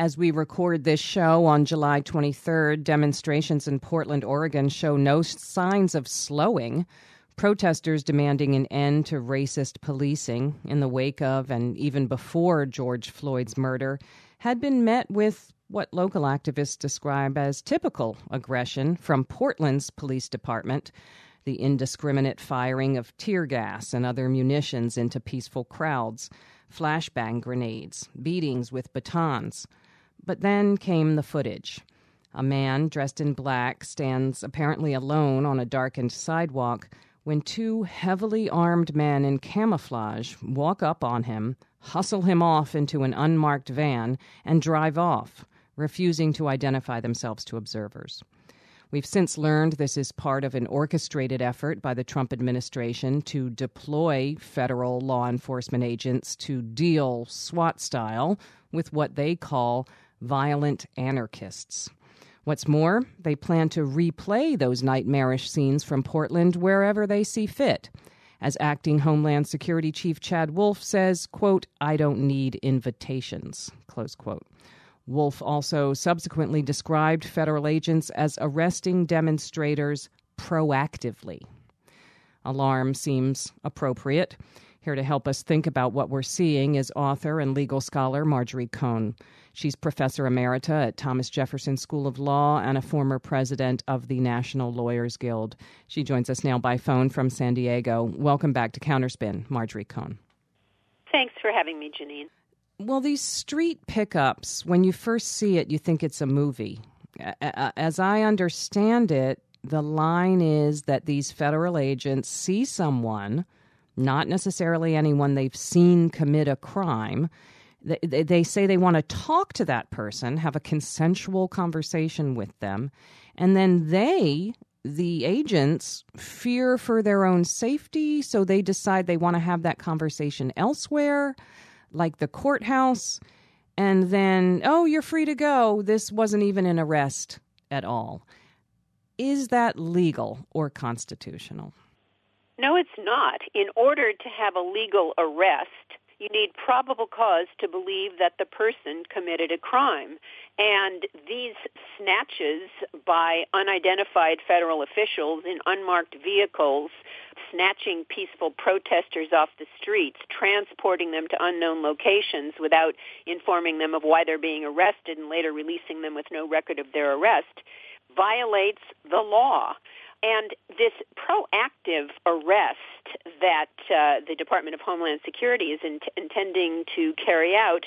As we record this show on July 23rd, demonstrations in Portland, Oregon show no signs of slowing. Protesters demanding an end to racist policing in the wake of and even before George Floyd's murder had been met with what local activists describe as typical aggression from Portland's police department the indiscriminate firing of tear gas and other munitions into peaceful crowds, flashbang grenades, beatings with batons. But then came the footage. A man dressed in black stands apparently alone on a darkened sidewalk when two heavily armed men in camouflage walk up on him, hustle him off into an unmarked van, and drive off refusing to identify themselves to observers. We've since learned this is part of an orchestrated effort by the Trump administration to deploy federal law enforcement agents to deal SWAT style with what they call violent anarchists. What's more, they plan to replay those nightmarish scenes from Portland wherever they see fit. As acting Homeland Security Chief Chad Wolf says, quote, I don't need invitations, close quote. Wolf also subsequently described federal agents as arresting demonstrators proactively. Alarm seems appropriate. Here to help us think about what we're seeing is author and legal scholar Marjorie Cohn. She's professor emerita at Thomas Jefferson School of Law and a former president of the National Lawyers Guild. She joins us now by phone from San Diego. Welcome back to Counterspin, Marjorie Cohn. Thanks for having me, Janine. Well, these street pickups, when you first see it, you think it's a movie. As I understand it, the line is that these federal agents see someone, not necessarily anyone they've seen commit a crime. They, say they want to talk to that person, have a consensual conversation with them, and then they, the agents, fear for their own safety, so they decide they want to have that conversation elsewhere like the courthouse, and then, oh, you're free to go. This wasn't even an arrest at all. Is that legal or constitutional? No, it's not. In order to have a legal arrest, you need probable cause to believe that the person committed a crime. And these snatches by unidentified federal officials in unmarked vehicles, snatching peaceful protesters off the streets, transporting them to unknown locations without informing them of why they're being arrested and later releasing them with no record of their arrest, violates the law. And this proactive arrest that uh, the Department of Homeland Security is in- intending to carry out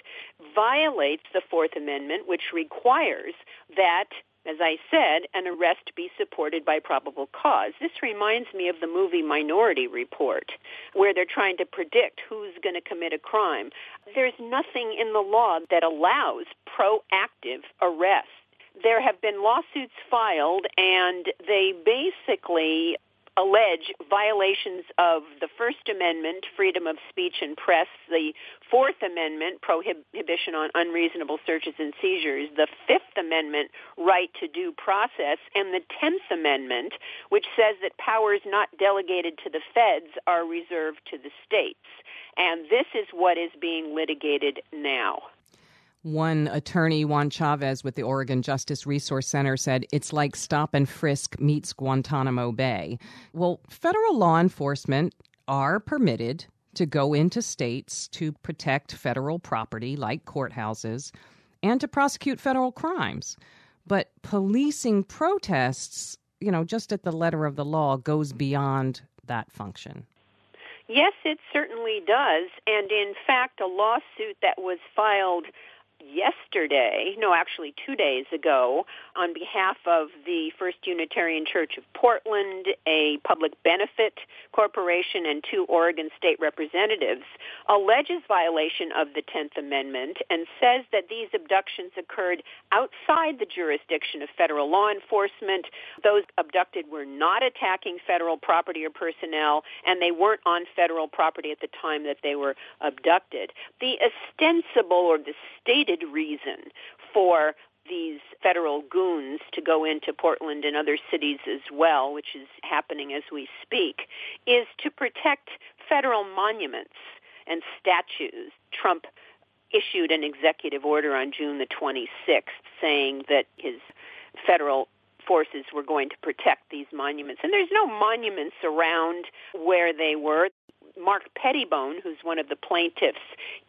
violates the Fourth Amendment, which requires that as I said, an arrest be supported by probable cause. This reminds me of the movie Minority Report, where they're trying to predict who's going to commit a crime. There's nothing in the law that allows proactive arrest there have been lawsuits filed, and they basically allege violations of the First Amendment, freedom of speech and press, the Fourth Amendment, prohibition on unreasonable searches and seizures, the Fifth Amendment, right to due process, and the Tenth Amendment, which says that powers not delegated to the feds are reserved to the states. And this is what is being litigated now. One attorney, Juan Chavez, with the Oregon Justice Resource Center, said it's like stop and frisk meets Guantanamo Bay. Well, federal law enforcement are permitted to go into states to protect federal property, like courthouses, and to prosecute federal crimes. But policing protests, you know, just at the letter of the law, goes beyond that function. Yes, it certainly does. And in fact, a lawsuit that was filed yesterday, no, actually two days ago, on behalf of the First Unitarian Church of Portland, a public benefit corporation, and two Oregon state representatives, alleges violation of the 10th Amendment and says that these abductions occurred outside the jurisdiction of federal law enforcement. Those abducted were not attacking federal property or personnel, and they weren't on federal property at the time that they were abducted. The ostensible or the stated reason for these federal goons to go into Portland and other cities as well, which is happening as we speak, is to protect federal monuments and statues. Trump issued an executive order on June the 26th saying that his federal forces were going to protect these monuments. And there's no monuments around where they were. Mark Pettibone, who's one of the plaintiffs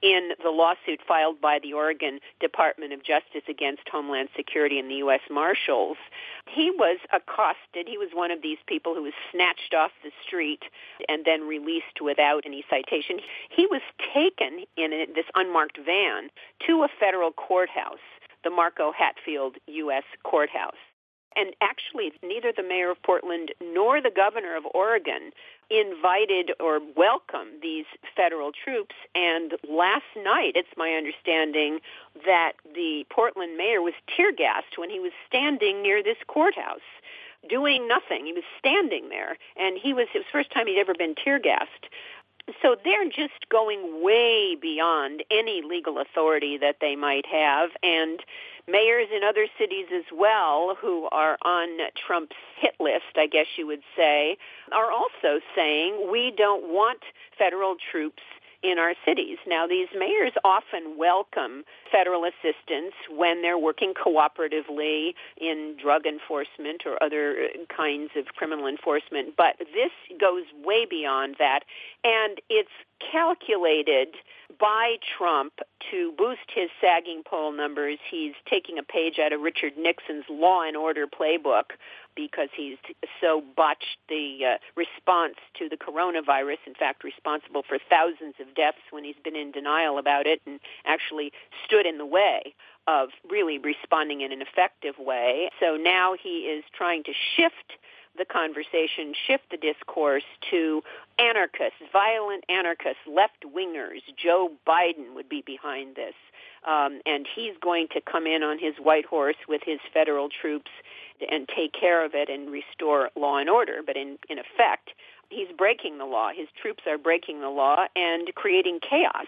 in the lawsuit filed by the Oregon Department of Justice against Homeland Security and the U.S. Marshals, he was accosted. He was one of these people who was snatched off the street and then released without any citation. He was taken in this unmarked van to a federal courthouse, the Mark O. Hatfield U.S. Courthouse. And actually, neither the mayor of Portland nor the governor of Oregon invited or welcomed these federal troops. And last night, it's my understanding that the Portland mayor was tear gassed when he was standing near this courthouse doing nothing. He was standing there, and he was, it was the first time he'd ever been tear gassed. So they're just going way beyond any legal authority that they might have. And mayors in other cities as well who are on Trump's hit list, I guess you would say, are also saying we don't want federal troops in our cities. Now, these mayors often welcome federal assistance when they're working cooperatively in drug enforcement or other kinds of criminal enforcement, but this goes way beyond that, and it's calculated by Trump to boost his sagging poll numbers. He's taking a page out of Richard Nixon's Law and Order playbook because he's so botched the uh, response to the coronavirus, in fact, responsible for thousands of deaths when he's been in denial about it and actually stood in the way of really responding in an effective way. So now he is trying to shift the conversation, shift the discourse to anarchists, violent anarchists, left wingers. Joe Biden would be behind this. Um, and he's going to come in on his white horse with his federal troops and take care of it and restore law and order. But in, in effect, he's breaking the law. His troops are breaking the law and creating chaos.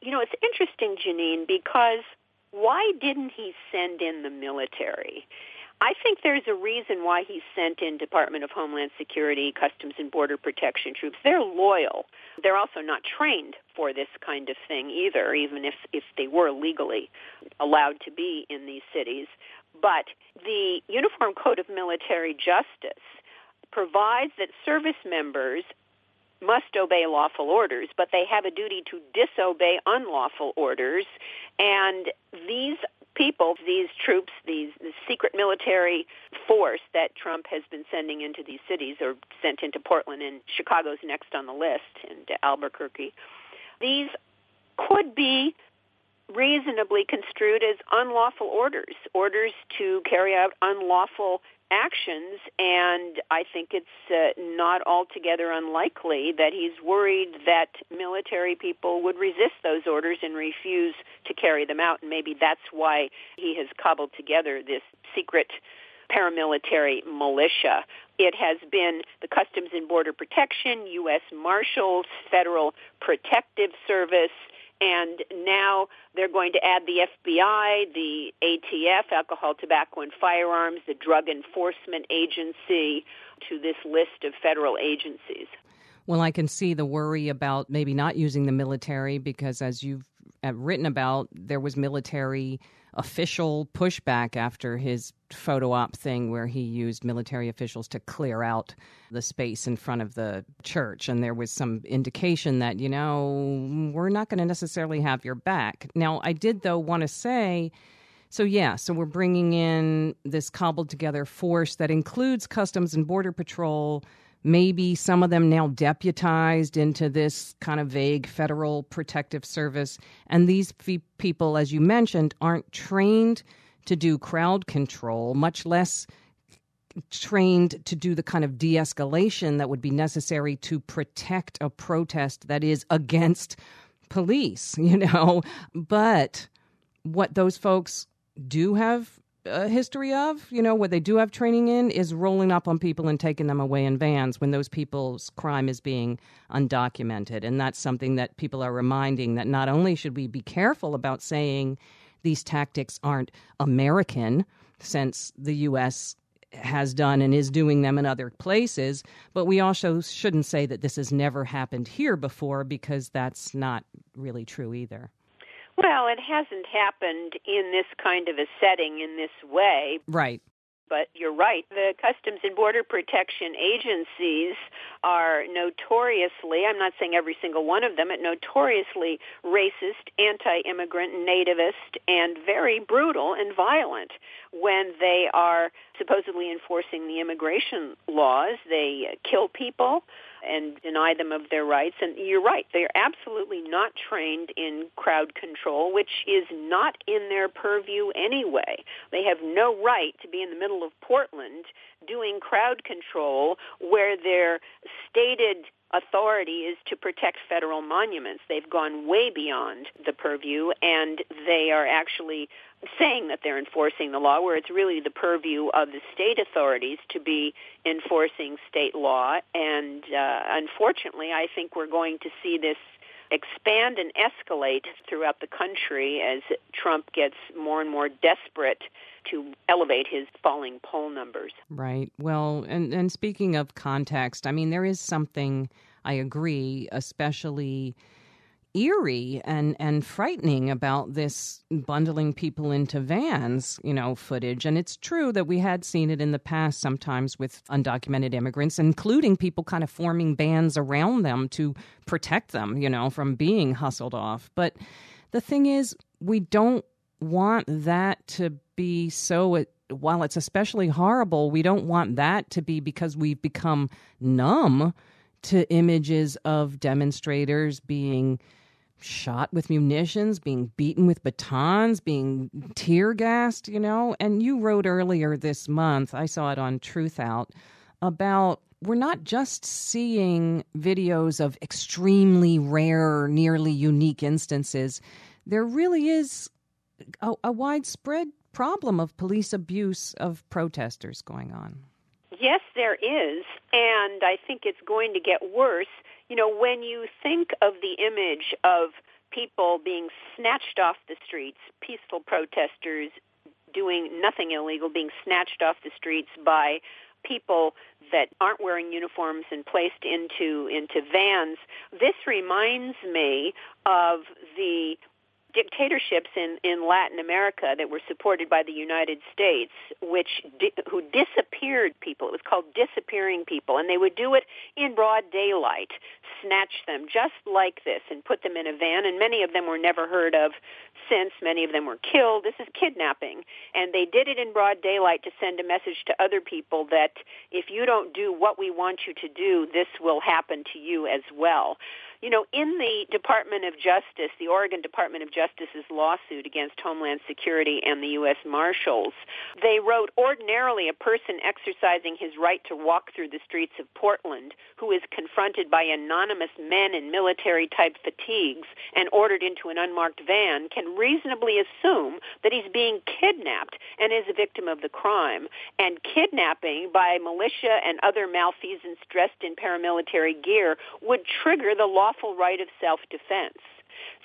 You know, it's interesting, Janine, because why didn't he send in the military? I think there's a reason why he sent in Department of Homeland Security, Customs and Border Protection troops. They're loyal. They're also not trained for this kind of thing either, even if, if they were legally allowed to be in these cities. But the Uniform Code of Military Justice provides that service members must obey lawful orders, but they have a duty to disobey unlawful orders. And these people, these troops, these the secret military force that Trump has been sending into these cities or sent into Portland and Chicago's next on the list and Albuquerque. These could be reasonably construed as unlawful orders, orders to carry out unlawful actions, and I think it's uh, not altogether unlikely that he's worried that military people would resist those orders and refuse to carry them out, and maybe that's why he has cobbled together this secret paramilitary militia. It has been the Customs and Border Protection, U.S. Marshals, Federal Protective Service, and now they're going to add the FBI, the ATF, Alcohol, Tobacco, and Firearms, the Drug Enforcement Agency to this list of federal agencies. Well, I can see the worry about maybe not using the military because, as you've Uh, written about, there was military official pushback after his photo op thing where he used military officials to clear out the space in front of the church. And there was some indication that, you know, we're not going to necessarily have your back. Now, I did, though, want to say. So, yeah, so we're bringing in this cobbled together force that includes Customs and Border Patrol, maybe some of them now deputized into this kind of vague federal protective service. And these people, as you mentioned, aren't trained to do crowd control, much less trained to do the kind of de escalation that would be necessary to protect a protest that is against police, you know. But what those folks do have a history of, you know, what they do have training in is rolling up on people and taking them away in vans when those people's crime is being undocumented. And that's something that people are reminding that not only should we be careful about saying these tactics aren't American, since the U.S. has done and is doing them in other places, but we also shouldn't say that this has never happened here before because that's not really true either. Well, it hasn't happened in this kind of a setting in this way. Right. But you're right. The Customs and Border Protection agencies are notoriously, I'm not saying every single one of them, but notoriously racist, anti-immigrant, nativist, and very brutal and violent when they are supposedly enforcing the immigration laws. They kill people and deny them of their rights. And you're right, they are absolutely not trained in crowd control, which is not in their purview anyway. They have no right to be in the middle of Portland doing crowd control where their stated authority is to protect federal monuments. They've gone way beyond the purview, and they are actually saying that they're enforcing the law, where it's really the purview of the state authorities to be enforcing state law. And uh, unfortunately, I think we're going to see this expand and escalate throughout the country as Trump gets more and more desperate to elevate his falling poll numbers. Right. Well, and, and speaking of context, I mean, there is something, I agree, especially eerie and and frightening about this bundling people into vans, you know, footage. And it's true that we had seen it in the past sometimes with undocumented immigrants, including people kind of forming bands around them to protect them, you know, from being hustled off. But the thing is, we don't want that to be so it, while it's especially horrible, we don't want that to be because we've become numb to images of demonstrators being shot with munitions, being beaten with batons, being tear gassed, you know. And you wrote earlier this month, I saw it on Truthout, about we're not just seeing videos of extremely rare, nearly unique instances. There really is a, a widespread problem of police abuse of protesters going on. Yes, there is. And I think it's going to get worse you know, when you think of the image of people being snatched off the streets, peaceful protesters doing nothing illegal, being snatched off the streets by people that aren't wearing uniforms and placed into into vans. This reminds me of the dictatorships in, in Latin America that were supported by the United States, which di- who disappeared people. It was called disappearing people, and they would do it in broad daylight, snatch them just like this, and put them in a van. And many of them were never heard of since. Many of them were killed. This is kidnapping, and they did it in broad daylight to send a message to other people that if you don't do what we want you to do, this will happen to you as well. You know, in the Department of Justice, the Oregon Department of Justice's lawsuit against Homeland Security and the U.S. Marshals, they wrote, ordinarily a person exercising his right to walk through the streets of Portland who is confronted by anonymous men in military-type fatigues and ordered into an unmarked van can reasonably assume that he's being kidnapped and is a victim of the crime. And kidnapping by militia and other malfeasants dressed in paramilitary gear would trigger the law lawful right of self-defense.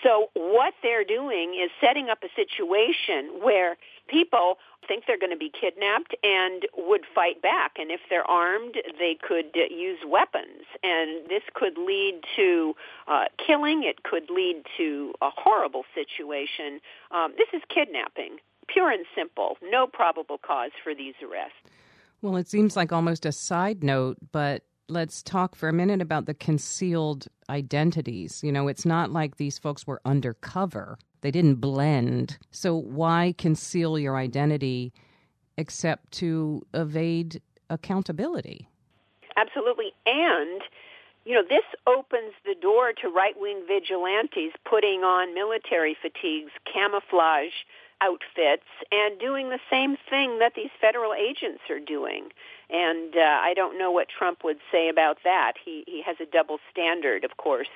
So what they're doing is setting up a situation where people think they're going to be kidnapped and would fight back. And if they're armed, they could use weapons. And this could lead to uh, killing. It could lead to a horrible situation. Um, this is kidnapping, pure and simple. No probable cause for these arrests. Well, it seems like almost a side note, but let's talk for a minute about the concealed identities. You know, it's not like these folks were undercover, they didn't blend. So, why conceal your identity except to evade accountability? Absolutely. And you know, this opens the door to right-wing vigilantes putting on military fatigues, camouflage outfits, and doing the same thing that these federal agents are doing. And uh, I don't know what Trump would say about that. He he has a double standard, of course.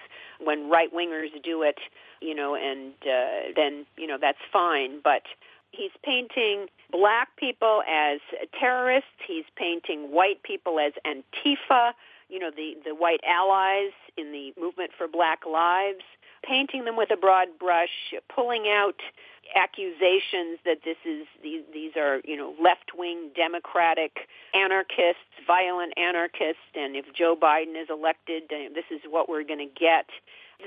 When right wingers do it, you know, and uh, then you know that's fine. But he's painting black people as terrorists. He's painting white people as Antifa. You know, the the white allies in the movement for Black Lives. Painting them with a broad brush, pulling out accusations that this is these, these are you know left wing democratic anarchists, violent anarchists, and if Joe Biden is elected, this is what we're going to get.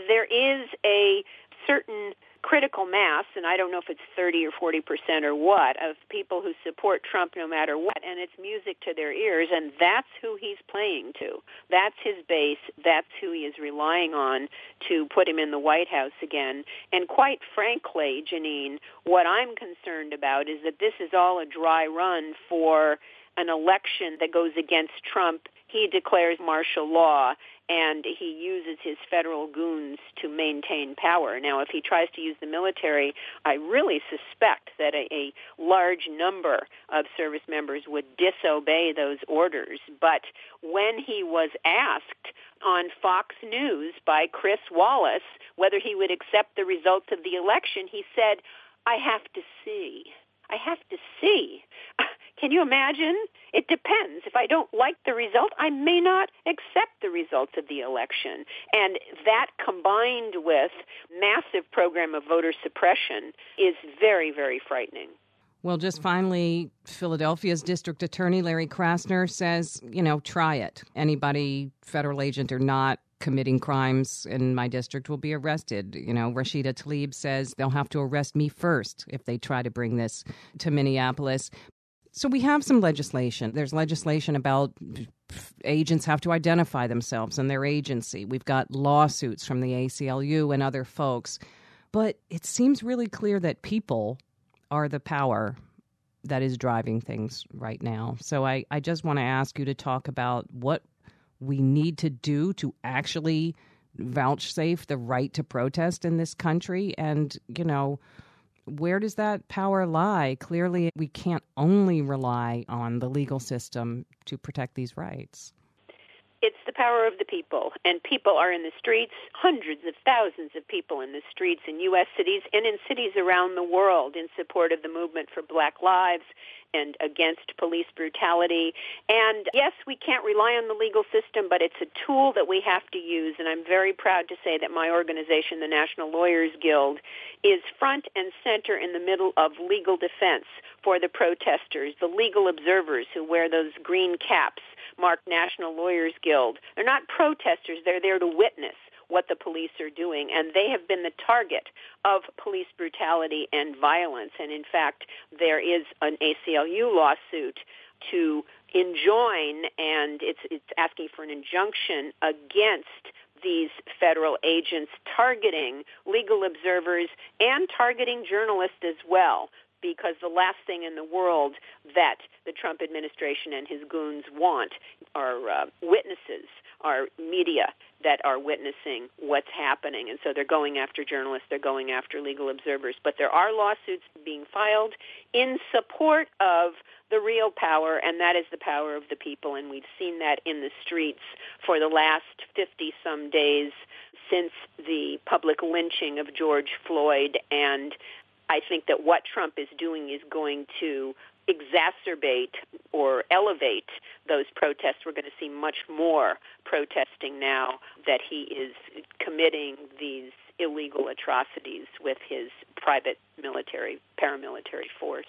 There is a certain critical mass, and I don't know if it's 30 or 40 percent or what, of people who support Trump no matter what, and it's music to their ears, and that's who he's playing to. That's his base. That's who he is relying on to put him in the White House again. And quite frankly, Janine, what I'm concerned about is that this is all a dry run for an election that goes against Trump he declares martial law and he uses his federal goons to maintain power. Now, if he tries to use the military, I really suspect that a, a large number of service members would disobey those orders. But when he was asked on Fox News by Chris Wallace whether he would accept the results of the election, he said, I have to see. I have to see. Can you imagine? It depends. If I don't like the result, I may not accept the results of the election. And that combined with massive program of voter suppression is very, very frightening. Well, just finally, Philadelphia's district attorney, Larry Krasner, says, you know, try it. Anybody, federal agent or not, committing crimes in my district will be arrested. You know, Rashida Tlaib says they'll have to arrest me first if they try to bring this to Minneapolis. So we have some legislation. There's legislation about agents have to identify themselves and their agency. We've got lawsuits from the ACLU and other folks. But it seems really clear that people are the power that is driving things right now. So I, I just want to ask you to talk about what we need to do to actually vouchsafe the right to protest in this country and, you know, where does that power lie? Clearly, we can't only rely on the legal system to protect these rights. It's the power of the people, and people are in the streets, hundreds of thousands of people in the streets in U.S. cities and in cities around the world in support of the movement for black lives and against police brutality. And yes, we can't rely on the legal system, but it's a tool that we have to use. And I'm very proud to say that my organization, the National Lawyers Guild, is front and center in the middle of legal defense for the protesters, the legal observers who wear those green caps marked National Lawyers Guild. They're not protesters, they're there to witness what the police are doing. And they have been the target of police brutality and violence. And in fact, there is an ACLU lawsuit to enjoin, and it's, it's asking for an injunction against these federal agents targeting legal observers and targeting journalists as well because the last thing in the world that the Trump administration and his goons want are uh, witnesses, are media that are witnessing what's happening. And so they're going after journalists, they're going after legal observers. But there are lawsuits being filed in support of the real power, and that is the power of the people. And we've seen that in the streets for the last 50 some days since the public lynching of George Floyd. And I think that what Trump is doing is going to exacerbate or elevate those protests. We're going to see much more protesting now that he is committing these illegal atrocities with his private military, paramilitary force.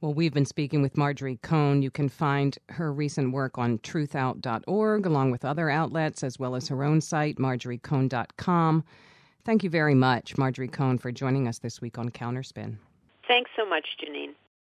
Well, we've been speaking with Marjorie Cohn. You can find her recent work on truthout.org, along with other outlets, as well as her own site, marjoriecohn.com. Thank you very much, Marjorie Cohn, for joining us this week on Counterspin. Thanks so much, Janine.